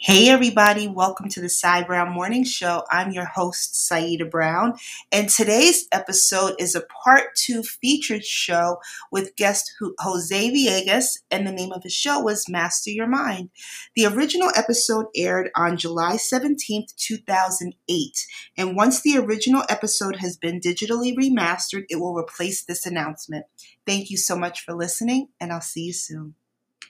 Hey, everybody, welcome to the Cy Brown Morning Show. I'm your host, Saida Brown, and today's episode is a part two featured show with guest Jose Villegas, and the name of the show was Master Your Mind. The original episode aired on July 17th, 2008, and once the original episode has been digitally remastered, it will replace this announcement. Thank you so much for listening, and I'll see you soon.